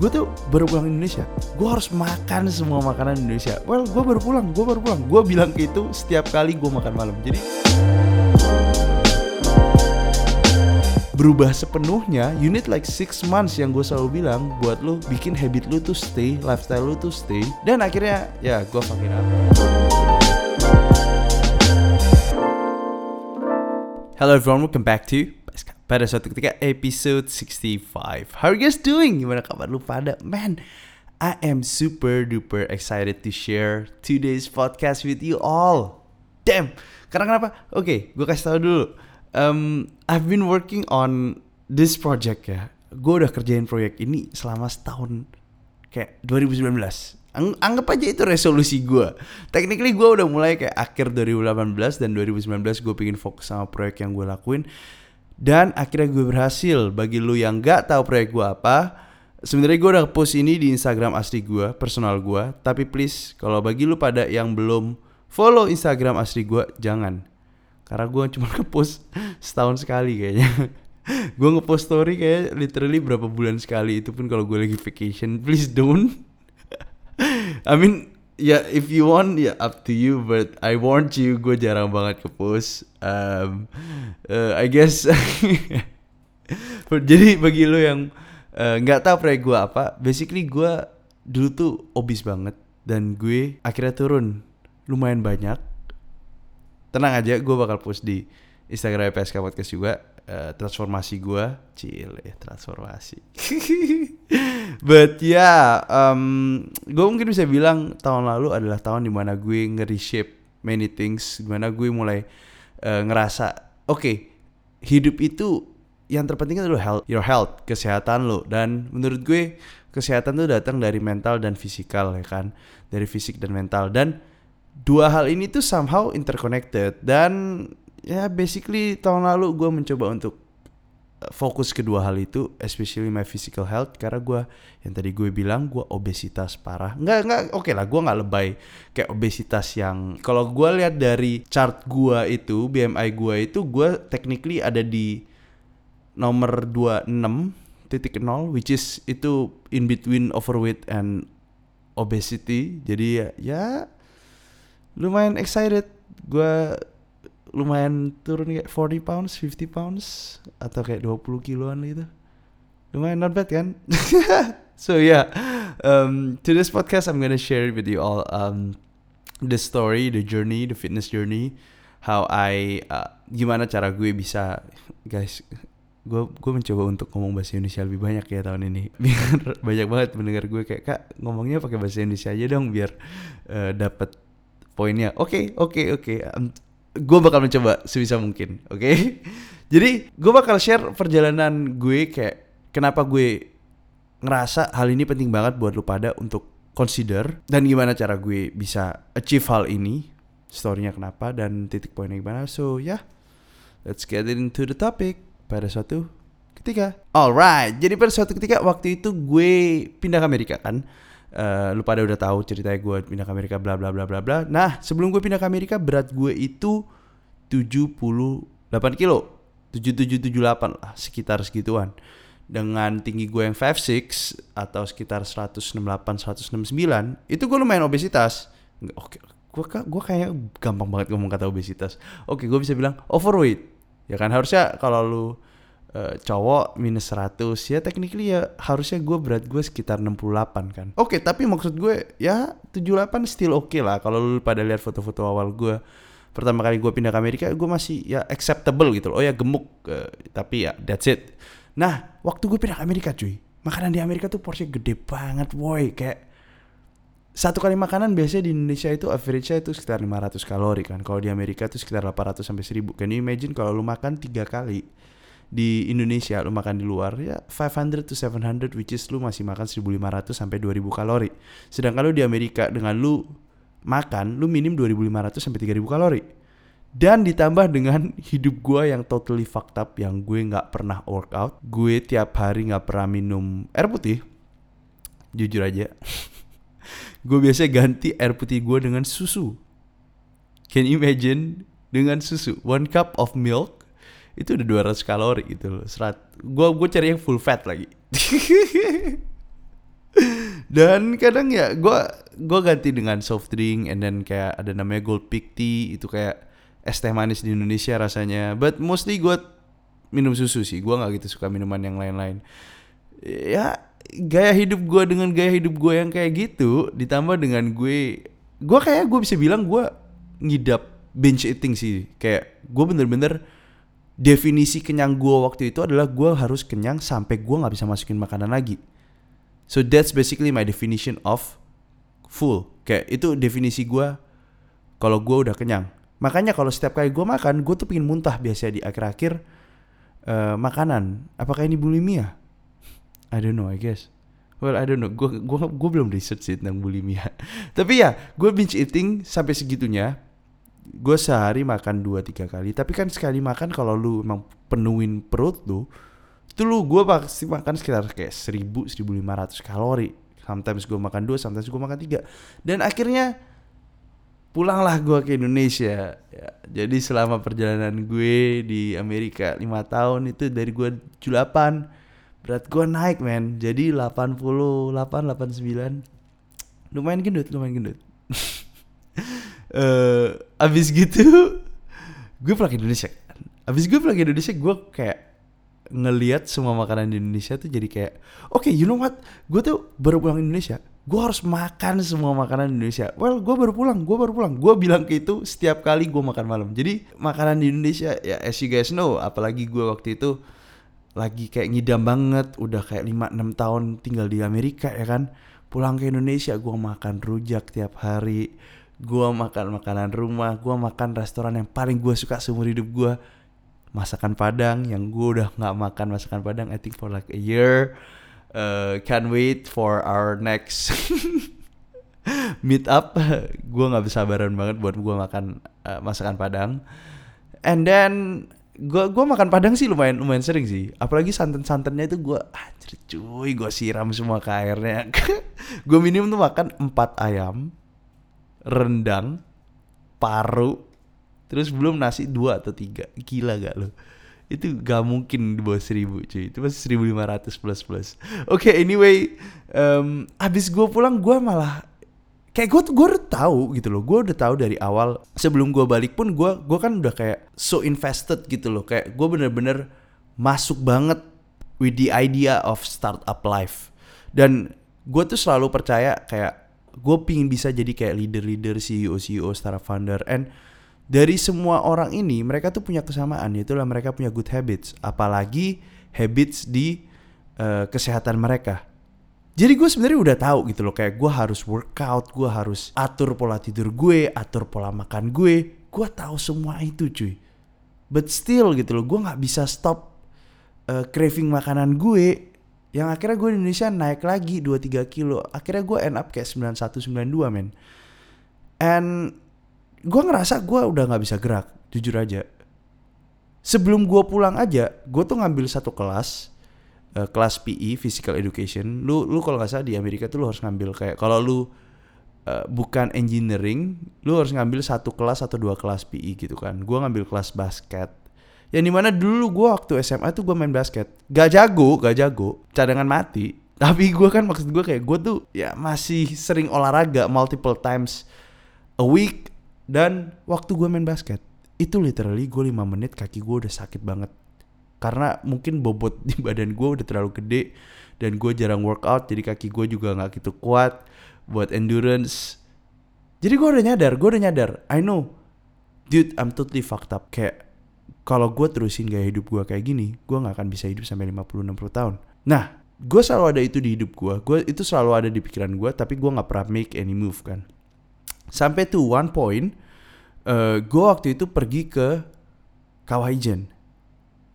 gue tuh baru pulang Indonesia. Gue harus makan semua makanan Indonesia. Well gue baru pulang gue baru pulang. Gue bilang itu setiap kali gue makan malam. Jadi berubah sepenuhnya you need like six months yang gue selalu bilang buat lo bikin habit lo tuh stay lifestyle lo tuh stay. Dan akhirnya ya gue fuck it up. Hello everyone, welcome back to pada suatu ketika episode 65 How are you guys doing? Gimana kabar lu pada? Man, I am super duper excited to share today's podcast with you all Damn, karena kenapa? Oke, okay, gue kasih tau dulu um, I've been working on this project ya Gue udah kerjain proyek ini selama setahun Kayak 2019 anggap aja itu resolusi gue. Technically gue udah mulai kayak akhir 2018 dan 2019 gue pengen fokus sama proyek yang gue lakuin. Dan akhirnya gue berhasil. Bagi lu yang gak tahu proyek gue apa, sebenarnya gue udah post ini di Instagram asli gue, personal gue. Tapi please, kalau bagi lu pada yang belum follow Instagram asli gue, jangan. Karena gue cuma ngepost setahun sekali kayaknya. gue ngepost story kayak literally berapa bulan sekali itu pun kalau gue lagi vacation. Please don't I mean ya yeah, if you want ya yeah, up to you but I warned you gue jarang banget ke post um, uh, I guess jadi bagi lo yang uh, nggak uh, tahu proyek gue apa basically gue dulu tuh obis banget dan gue akhirnya turun lumayan banyak. Tenang aja gue bakal post di Instagram PSK Podcast juga uh, transformasi gue cile transformasi But ya, yeah, um, gue mungkin bisa bilang tahun lalu adalah tahun di mana gue nge-reshape many things, di mana gue mulai uh, ngerasa, oke, okay, hidup itu yang terpenting adalah health, your health, kesehatan lo. Dan menurut gue kesehatan tuh datang dari mental dan fisikal ya kan, dari fisik dan mental. Dan dua hal ini tuh somehow interconnected. Dan ya basically tahun lalu gue mencoba untuk fokus kedua hal itu especially my physical health karena gue yang tadi gue bilang gue obesitas parah. Nggak nggak oke okay lah gue nggak lebay kayak obesitas yang kalau gue lihat dari chart gue itu BMI gue itu gue technically ada di nomor 26 titik nol which is itu in between overweight and obesity. Jadi ya, ya lumayan excited. Gue lumayan turun kayak 40 pounds, 50 pounds atau kayak 20 kiloan gitu. Lumayan not bad kan? so yeah, um, to this podcast I'm gonna share with you all um, the story, the journey, the fitness journey, how I uh, gimana cara gue bisa guys gue gue mencoba untuk ngomong bahasa Indonesia lebih banyak ya tahun ini biar banyak banget mendengar gue kayak kak ngomongnya pakai bahasa Indonesia aja dong biar uh, dapat poinnya oke okay, oke okay, oke okay. Um, gue bakal mencoba sebisa mungkin, oke? Okay? Jadi gue bakal share perjalanan gue kayak kenapa gue ngerasa hal ini penting banget buat lu pada untuk consider dan gimana cara gue bisa achieve hal ini, storynya kenapa dan titik poinnya gimana. So ya, yeah, let's get into the topic pada suatu ketika. Alright, jadi pada suatu ketika waktu itu gue pindah ke Amerika kan uh, lu pada udah tahu ceritanya gue pindah ke Amerika bla bla bla bla bla. Nah, sebelum gue pindah ke Amerika berat gue itu 78 kilo. 7778 lah, sekitar segituan. Dengan tinggi gue yang 56 atau sekitar 168 169, itu gue lumayan obesitas. Oke, gue gue kayak gampang banget ngomong kata obesitas. Oke, gue bisa bilang overweight. Ya kan harusnya kalau lu uh, cowok minus 100 ya technically ya harusnya gue berat gue sekitar 68 kan. Oke okay, tapi maksud gue ya 78 still oke okay lah kalau lu pada lihat foto-foto awal gue pertama kali gue pindah ke Amerika gue masih ya acceptable gitu loh. Oh ya gemuk uh, tapi ya that's it. Nah waktu gue pindah ke Amerika cuy makanan di Amerika tuh porsi gede banget boy kayak satu kali makanan biasanya di Indonesia itu average-nya itu sekitar 500 kalori kan. Kalau di Amerika itu sekitar 800 sampai 1000. Can you imagine kalau lu makan tiga kali di Indonesia lu makan di luar ya 500 to 700 which is lu masih makan 1500 sampai 2000 kalori. Sedangkan lu di Amerika dengan lu makan lu minim 2500 sampai 3000 kalori. Dan ditambah dengan hidup gue yang totally fucked up yang gue nggak pernah workout, gue tiap hari nggak pernah minum air putih. Jujur aja. gue biasa ganti air putih gue dengan susu. Can you imagine dengan susu? One cup of milk itu udah 200 kalori gitu loh. Serat. Gua gua cari yang full fat lagi. dan kadang ya gue gue ganti dengan soft drink and then kayak ada namanya gold peak tea itu kayak es teh manis di Indonesia rasanya but mostly gue minum susu sih gue nggak gitu suka minuman yang lain-lain ya gaya hidup gue dengan gaya hidup gue yang kayak gitu ditambah dengan gue gue kayak gue bisa bilang gue ngidap binge eating sih kayak gue bener-bener definisi kenyang gue waktu itu adalah gue harus kenyang sampai gue nggak bisa masukin makanan lagi So that's basically my definition of full. Kayak itu definisi gue kalau gue udah kenyang. Makanya kalau setiap kali gue makan, gue tuh pingin muntah biasanya di akhir-akhir uh, makanan. Apakah ini bulimia? I don't know, I guess. Well, I don't know. Gue belum research sih tentang bulimia. Tapi ya, gue binge eating sampai segitunya. Gue sehari makan 2-3 kali. Tapi kan sekali makan kalau lu emang penuhin perut lu, itu lu gue pasti makan sekitar kayak 1000 1500 kalori. Sometimes gue makan dua sometimes gue makan tiga. Dan akhirnya pulanglah gue ke Indonesia. Ya, jadi selama perjalanan gue di Amerika lima tahun itu dari gue 78 berat gue naik men. Jadi 88 89 lumayan gendut lumayan gendut uh, abis gitu gue pulang ke Indonesia. Abis gue pulang ke Indonesia gue kayak ngelihat semua makanan di Indonesia tuh jadi kayak oke okay, you know what? Gue tuh baru pulang Indonesia. Gue harus makan semua makanan Indonesia. Well gue baru pulang gue baru pulang. Gue bilang ke itu setiap kali gue makan malam. Jadi makanan di Indonesia ya as you guys know apalagi gue waktu itu lagi kayak ngidam banget udah kayak 5-6 tahun tinggal di Amerika ya kan? Pulang ke Indonesia gue makan rujak tiap hari gue makan makanan rumah gue makan restoran yang paling gue suka seumur hidup gue masakan Padang yang gue udah nggak makan masakan Padang I think for like a year. Uh, can't wait for our next meet up gue nggak sabaran banget buat gue makan uh, masakan Padang. And then gue gue makan Padang sih lumayan lumayan sering sih. Apalagi santan santannya itu gue anjir cuy gue siram semua ke airnya. Gue minimum tuh makan empat ayam rendang paru Terus belum nasi dua atau tiga. Gila gak lo? Itu gak mungkin di bawah seribu cuy. Itu pasti seribu lima ratus plus plus. Oke okay, anyway um, Abis gue pulang gue malah Kayak gue tuh gue udah tahu gitu loh. Gue udah tahu dari awal. Sebelum gue balik pun gue gue kan udah kayak So invested gitu loh. Kayak gue bener-bener Masuk banget With the idea of startup life. Dan gue tuh selalu percaya kayak Gue pingin bisa jadi kayak leader-leader CEO CEO startup founder. And dari semua orang ini mereka tuh punya kesamaan itulah mereka punya good habits. Apalagi habits di uh, kesehatan mereka. Jadi gue sebenarnya udah tahu gitu loh kayak gue harus workout gue harus atur pola tidur gue atur pola makan gue. Gue tahu semua itu cuy. But still gitu loh gue nggak bisa stop uh, craving makanan gue yang akhirnya gue di Indonesia naik lagi 2-3 kilo. Akhirnya gue end up kayak 91 92 men. And gue ngerasa gue udah nggak bisa gerak jujur aja. Sebelum gue pulang aja gue tuh ngambil satu kelas uh, kelas PE physical education. Lu lu kalau nggak salah di Amerika tuh lu harus ngambil kayak kalau lu uh, bukan engineering lu harus ngambil satu kelas atau dua kelas PE gitu kan. Gue ngambil kelas basket yang di mana dulu gue waktu SMA tuh gue main basket gak jago gak jago cadangan mati tapi gue kan maksud gue kayak gue tuh ya masih sering olahraga multiple times a week dan waktu gue main basket, itu literally gue 5 menit kaki gue udah sakit banget. Karena mungkin bobot di badan gue udah terlalu gede dan gue jarang workout jadi kaki gue juga gak gitu kuat buat endurance. Jadi gue udah nyadar, gue udah nyadar. I know, dude, I'm totally fucked up. Kayak kalau gue terusin gaya hidup gue kayak gini, gue gak akan bisa hidup sampai 50-60 tahun. Nah, gue selalu ada itu di hidup gue. Gue itu selalu ada di pikiran gue, tapi gue gak pernah make any move kan. Sampai to one point, uh, eh, gue waktu itu pergi ke Kawaijen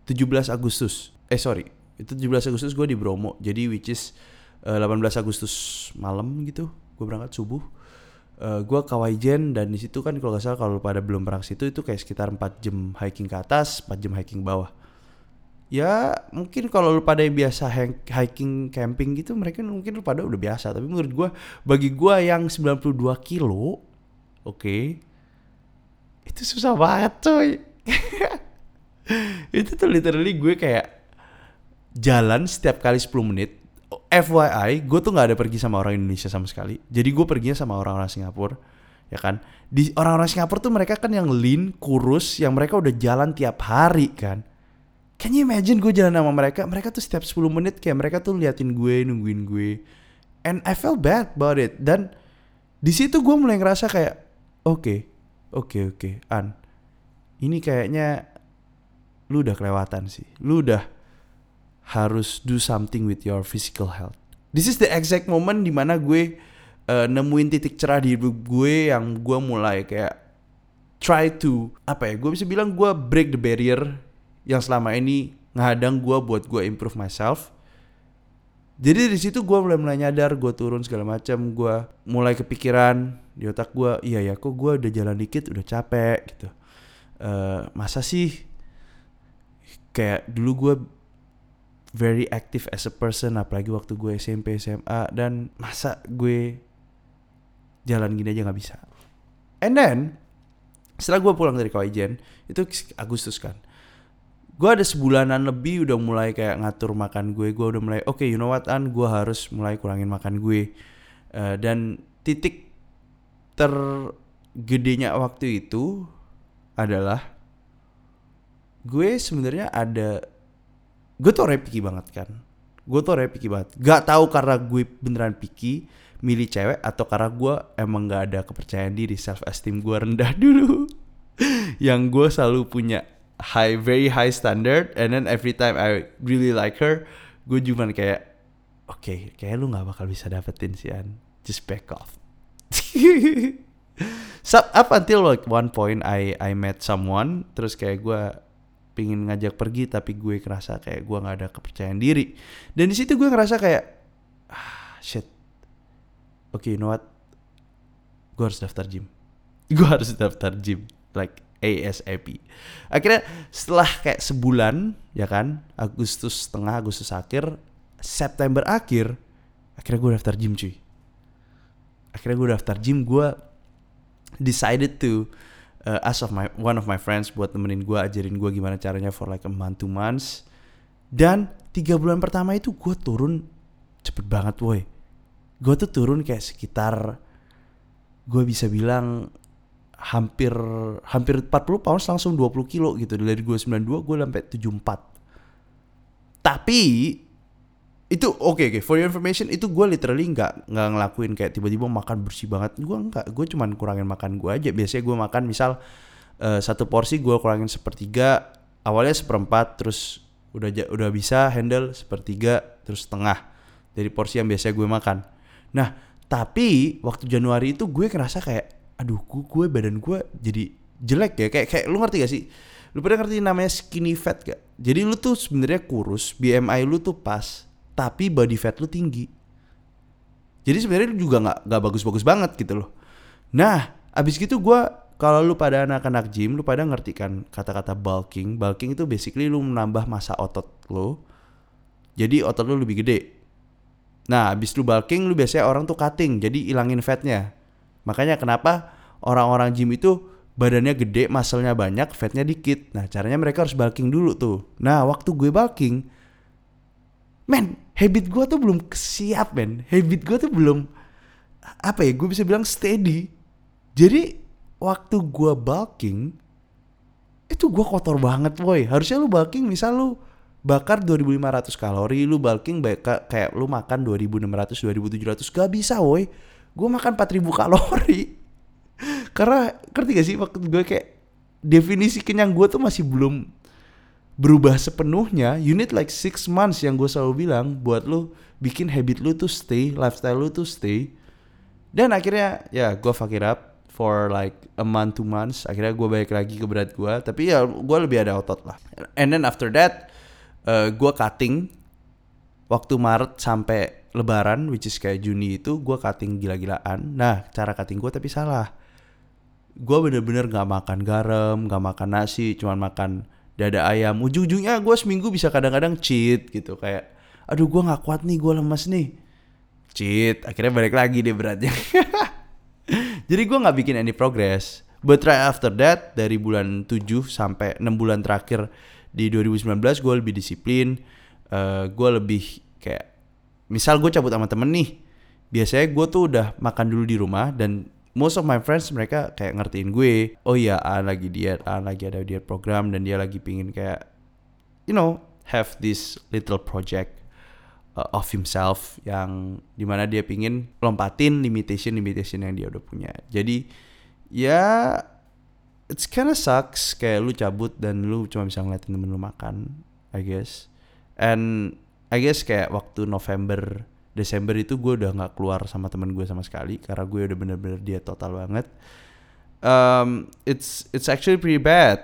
17 Agustus. Eh sorry, itu 17 Agustus gue di Bromo. Jadi which is uh, eh, 18 Agustus malam gitu, gue berangkat subuh. Uh, eh, gue Kawaijen dan di situ kan kalau gak salah kalau pada belum pernah situ itu kayak sekitar 4 jam hiking ke atas, 4 jam hiking bawah. Ya mungkin kalau lu pada yang biasa hiking camping gitu mereka mungkin lu pada udah biasa tapi menurut gue bagi gue yang 92 kilo oke okay, itu susah banget coy itu tuh literally gue kayak jalan setiap kali 10 menit FYI, gue tuh nggak ada pergi sama orang Indonesia sama sekali. Jadi gue perginya sama orang-orang Singapura, ya kan. Di orang-orang Singapura tuh mereka kan yang lean, kurus, yang mereka udah jalan tiap hari kan. Can you imagine gue jalan sama mereka? Mereka tuh setiap 10 menit kayak mereka tuh liatin gue, nungguin gue. And I felt bad about it. Dan di situ gue mulai ngerasa kayak, oke, okay, oke, okay, oke, okay, An, ini kayaknya lu udah kelewatan sih. Lu udah harus do something with your physical health. This is the exact moment di mana gue uh, nemuin titik cerah di hidup gue yang gue mulai kayak try to apa ya? Gue bisa bilang gue break the barrier yang selama ini ngehadang gue buat gue improve myself. Jadi di situ gue mulai mulai nyadar, gue turun segala macam, gue mulai kepikiran di otak gue, iya ya, kok gue udah jalan dikit, udah capek gitu. Uh, masa sih kayak dulu gue very active as a person, apalagi waktu gue SMP SMA dan masa gue jalan gini aja nggak bisa. And then setelah gue pulang dari Kawajen itu Agustus kan gue ada sebulanan lebih udah mulai kayak ngatur makan gue gue udah mulai oke okay, you know what an gue harus mulai kurangin makan gue uh, dan titik tergedenya waktu itu adalah gue sebenarnya ada gue tuh orang picky banget kan. Gue tuh orang picky banget. Gak tahu karena gue beneran picky milih cewek atau karena gue emang gak ada kepercayaan diri self esteem gue rendah dulu. Yang gue selalu punya high very high standard and then every time I really like her gue cuma kayak oke okay, kayak lu nggak bakal bisa dapetin sih an. Just back off. So, up until like one point I I met someone terus kayak gue pingin ngajak pergi tapi gue ngerasa kayak gue nggak ada kepercayaan diri dan di situ gue ngerasa kayak ah shit oke okay, you know what gue harus daftar gym gue harus daftar gym like ASAP. Akhirnya setelah kayak sebulan ya kan, Agustus setengah, Agustus akhir, September akhir, akhirnya gue daftar gym cuy. Akhirnya gue daftar gym, gue decided to uh, ask of my one of my friends buat temenin gue ajarin gue gimana caranya for like a month to months. Dan tiga bulan pertama itu gue turun cepet banget woi. Gue tuh turun kayak sekitar gue bisa bilang hampir hampir 40 pounds langsung 20 kilo gitu dari gue 92 gue sampai 74 tapi itu oke okay, oke. Okay. for your information itu gue literally nggak nggak ngelakuin kayak tiba-tiba makan bersih banget. Gue nggak gue cuman kurangin makan gue aja. Biasanya gue makan misal uh, satu porsi gue kurangin sepertiga awalnya seperempat terus udah udah bisa handle sepertiga terus setengah dari porsi yang biasa gue makan. Nah tapi waktu Januari itu gue ngerasa kayak aduh gue, gue badan gue jadi jelek ya. Kayak kayak lu ngerti gak sih? Lu pernah ngerti namanya skinny fat gak? Jadi lu tuh sebenarnya kurus BMI lu tuh pas tapi body fat lu tinggi. Jadi sebenarnya lu juga nggak nggak bagus-bagus banget gitu loh. Nah abis gitu gue kalau lu pada anak-anak gym lu pada ngerti kan kata-kata bulking? Bulking itu basically lu menambah masa otot lo jadi otot lu lebih gede. Nah abis lu bulking lu biasanya orang tuh cutting jadi ilangin fatnya. Makanya kenapa orang-orang gym itu badannya gede, muscle banyak, fatnya dikit. Nah, caranya mereka harus bulking dulu tuh. Nah, waktu gue bulking, men, habit gue tuh belum siap, men. Habit gue tuh belum apa ya? Gue bisa bilang steady. Jadi waktu gue bulking itu gue kotor banget, boy. Harusnya lu bulking misal lu bakar 2500 kalori, lu bulking kayak lu makan 2600 2700 gak bisa, boy gue makan 4000 kalori karena ngerti gak sih waktu gue kayak definisi kenyang gue tuh masih belum berubah sepenuhnya you need like six months yang gue selalu bilang buat lu bikin habit lu tuh stay lifestyle lu tuh stay. Dan akhirnya ya gue fuck it up for like a month two months. Akhirnya gue balik lagi ke berat gue tapi ya gue lebih ada otot lah. And then after that uh, gue cutting. Waktu Maret sampai lebaran which is kayak Juni itu gue cutting gila-gilaan. Nah cara cutting gue tapi salah. Gue bener-bener gak makan garam gak makan nasi cuman makan dada ayam. Ujung-ujungnya gue seminggu bisa kadang-kadang cheat gitu kayak aduh gue gak kuat nih gue lemas nih. Cheat akhirnya balik lagi deh beratnya. Jadi gue gak bikin any progress. But right after that dari bulan 7 sampai 6 bulan terakhir di 2019 gue lebih disiplin uh, eh, gue lebih kayak misal gue cabut sama temen nih biasanya gue tuh udah makan dulu di rumah dan most of my friends mereka kayak ngertiin gue oh iya A lagi diet A lagi ada diet program dan dia lagi pingin kayak you know have this little project uh, of himself yang di mana dia pingin lompatin limitation limitation yang dia udah punya. Jadi ya it's kinda sucks. Kayak lu cabut dan lu cuma bisa ngeliatin temen lu makan I guess. And I guess kayak waktu November Desember itu gue udah nggak keluar sama temen gue sama sekali karena gue udah bener-bener dia total banget. Um, it's it's actually pretty bad.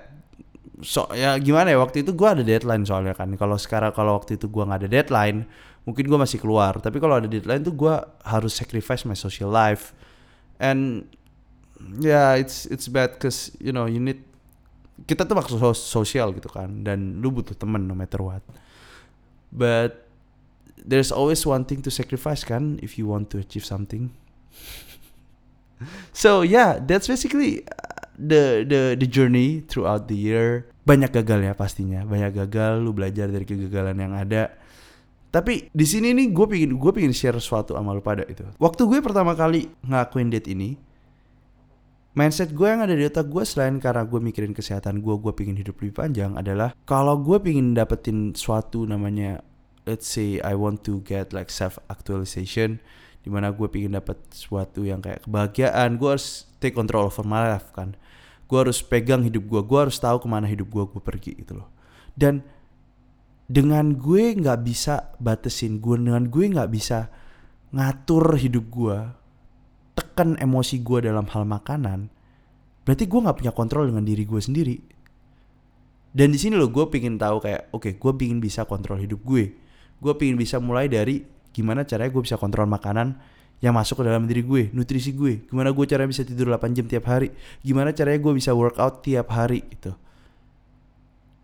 So ya gimana ya waktu itu gue ada deadline soalnya kan. Kalau sekarang kalau waktu itu gue nggak ada deadline mungkin gue masih keluar. Tapi kalau ada deadline tuh gue harus sacrifice my social life. And yeah it's it's bad cause you know you need kita tuh maksud sosial gitu kan. Dan lu butuh temen no matter what. But there's always one thing to sacrifice kan? If you want to achieve something. So yeah that's basically uh, the the the journey throughout the year. Banyak gagal ya pastinya. Banyak gagal lu belajar dari kegagalan yang ada. Tapi di sini nih gue pingin gue pingin share sesuatu sama lu pada itu. Waktu gue pertama kali ngakuin date ini mindset gue yang ada di otak gue selain karena gue mikirin kesehatan gue gue pingin hidup lebih panjang adalah kalau gue pingin dapetin suatu namanya let's say I want to get like self actualization di mana gue pingin dapet sesuatu yang kayak kebahagiaan gue harus take control over my life kan gue harus pegang hidup gue gue harus tahu ke mana hidup gue gue pergi gitu loh dan dengan gue nggak bisa batasin gue dengan gue nggak bisa ngatur hidup gue tekan emosi gue dalam hal makanan, berarti gue nggak punya kontrol dengan diri gue sendiri. Dan di sini loh gue pingin tahu kayak, oke, okay, gue pingin bisa kontrol hidup gue. Gue pingin bisa mulai dari gimana caranya gue bisa kontrol makanan yang masuk ke dalam diri gue, nutrisi gue. Gimana gue caranya bisa tidur 8 jam tiap hari. Gimana caranya gue bisa workout tiap hari itu.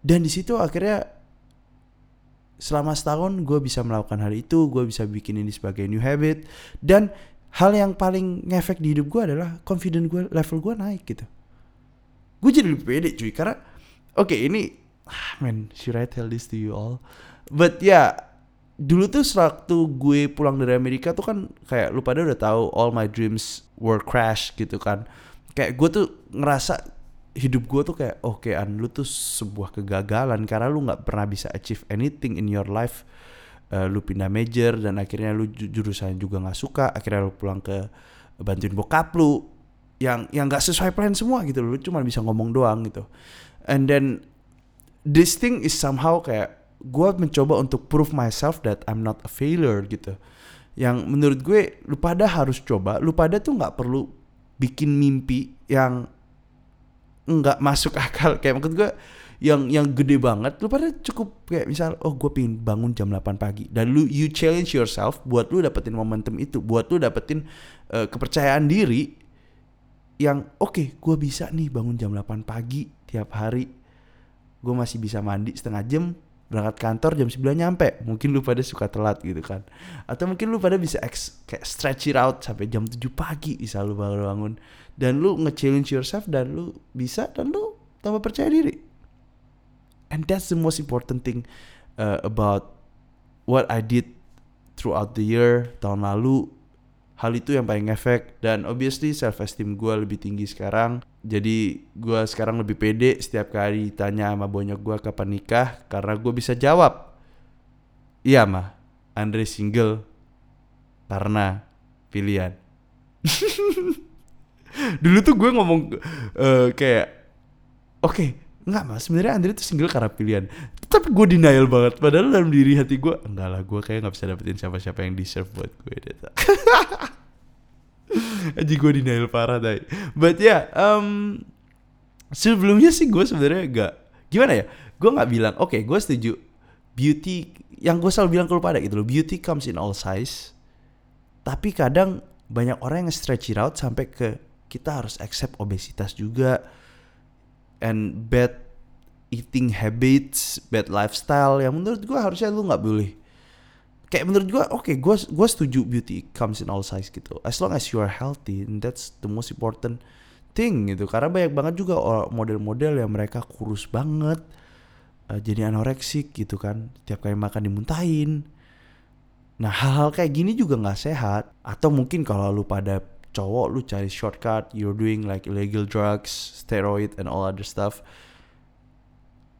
Dan di situ akhirnya selama setahun gue bisa melakukan hal itu, gue bisa bikin ini sebagai new habit dan hal yang paling ngefek di hidup gue adalah confident gue level gue naik gitu gue jadi lebih pede cuy karena oke okay, ini ah, man should I tell this to you all but yeah, dulu tuh sewaktu gue pulang dari Amerika tuh kan kayak lu pada udah tahu all my dreams were crash gitu kan. Kayak gue tuh ngerasa hidup gue tuh kayak oke okay, an lu tuh sebuah kegagalan karena lu nggak pernah bisa achieve anything in your life. Uh, lu pindah major dan akhirnya lu jurusan juga nggak suka akhirnya lu pulang ke bantuin bokap lu yang yang nggak sesuai plan semua gitu lu cuma bisa ngomong doang gitu. And then this thing is somehow kayak gue mencoba untuk prove myself that I'm not a failure gitu. Yang menurut gue lu pada harus coba lu pada tuh nggak perlu bikin mimpi yang nggak masuk akal. Kayak maksud gue yang yang gede banget lu pada cukup kayak misal oh gue pingin bangun jam 8 pagi. Dan lu you challenge yourself buat lu dapetin momentum itu buat lu dapetin uh, kepercayaan diri yang oke okay, gue bisa nih bangun jam 8 pagi tiap hari. Gue masih bisa mandi setengah jam berangkat kantor jam 9 nyampe. Mungkin lu pada suka telat gitu kan. Atau mungkin lu pada bisa ex, kayak stretch it out sampai jam 7 pagi bisa lu baru bangun. Dan lu nge-challenge yourself dan lu bisa dan lu tambah percaya diri. And that's the most important thing uh, about what I did throughout the year tahun lalu hal itu yang paling efek dan obviously self esteem gue lebih tinggi sekarang. Jadi gue sekarang lebih pede setiap kali tanya sama bonyok gue kapan nikah karena gue bisa jawab iya mah Andre single. Karena pilihan. Dulu tuh gue ngomong uh, kayak oke okay, Enggak mas, sebenarnya Andre tuh single karena pilihan. Gue denial banget. Padahal dalam diri hati gue, enggak lah, gue kayak nggak bisa dapetin siapa-siapa yang deserve buat gue. Aji gue denial parah deh. But ya, yeah, um, sebelumnya sih gue sebenarnya gak gimana ya? Gue nggak bilang, oke, okay, gue setuju. Beauty yang gue selalu bilang ke lu pada gitu loh, beauty comes in all size. Tapi kadang banyak orang yang stretch it out sampai ke kita harus accept obesitas juga and bad eating habits, bad lifestyle yang menurut gue harusnya lu nggak boleh. Kayak menurut gue, oke, okay, gue gue setuju beauty comes in all size gitu. As long as you are healthy, that's the most important thing gitu. Karena banyak banget juga model-model yang mereka kurus banget, uh, jadi anoreksik gitu kan. Tiap kali makan dimuntahin. Nah hal-hal kayak gini juga nggak sehat. Atau mungkin kalau lu pada cowok lu cari shortcut, you're doing like illegal drugs, steroid and all other stuff.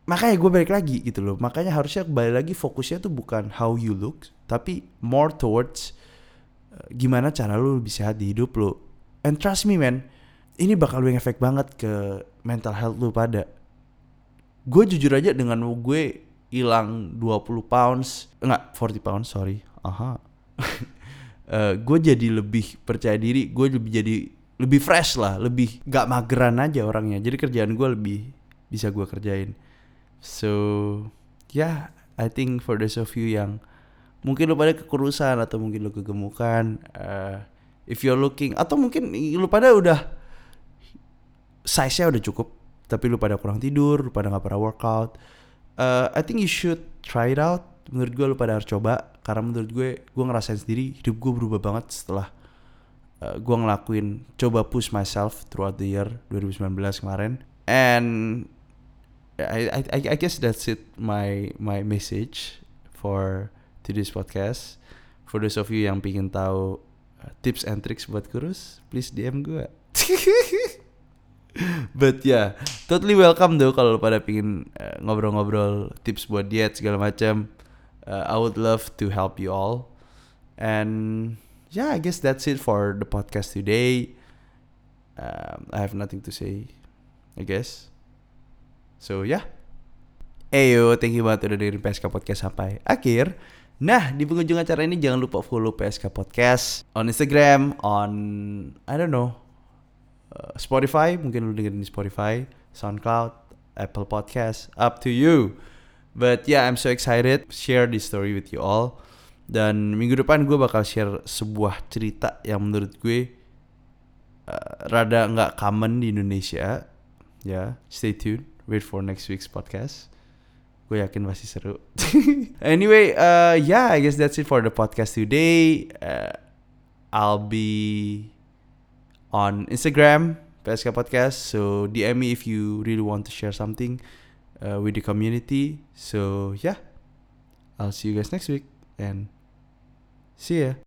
Makanya gue balik lagi gitu loh. Makanya harusnya balik lagi fokusnya tuh bukan how you look, tapi more towards uh, gimana cara lu lebih sehat di hidup lu. And trust me man, ini bakal efek banget ke mental health lu pada. Gue jujur aja dengan gue hilang 20 pounds, enggak 40 pounds sorry, aha uh, eh, gue jadi lebih percaya diri gue lebih jadi lebih fresh lah lebih gak mageran aja orangnya jadi kerjaan gue lebih bisa gue kerjain so yeah I think for those of you yang mungkin lu pada kekurusan atau mungkin lu kegemukan uh, if you're looking atau mungkin lu pada udah size-nya udah cukup tapi lu pada kurang tidur lu pada nggak pernah workout uh, I think you should try it out. Menurut gue lu pada harus coba karena menurut gue gue ngerasain sendiri hidup gue berubah banget setelah uh, gue ngelakuin coba push myself throughout the year 2019 kemarin. And I, I I guess that's it my my message for today's podcast for those of you yang pingin tahu uh, tips and tricks buat kurus please DM gue But yeah, totally welcome tuh kalau pada pingin uh, ngobrol-ngobrol tips buat diet segala macam uh, I would love to help you all. And yeah, I guess that's it for the podcast today. Um, I have nothing to say, I guess. So yeah. Eyo, thank you banget udah dengerin PSK Podcast sampai akhir. Nah, di penghujung acara ini jangan lupa follow PSK Podcast on Instagram, on I don't know, uh, Spotify, mungkin lu dengerin di Spotify, SoundCloud, Apple Podcast, up to you. But yeah, I'm so excited share this story with you all. Dan minggu depan gue bakal share sebuah cerita yang menurut gue uh, rada nggak common di Indonesia. Ya, yeah, stay tuned. Wait for next week's podcast. Gue yakin pasti seru. anyway, uh, yeah, I guess that's it for the podcast today. Uh, I'll be on Instagram, PSK Podcast. So DM me if you really want to share something uh, with the community. So yeah, I'll see you guys next week and see ya.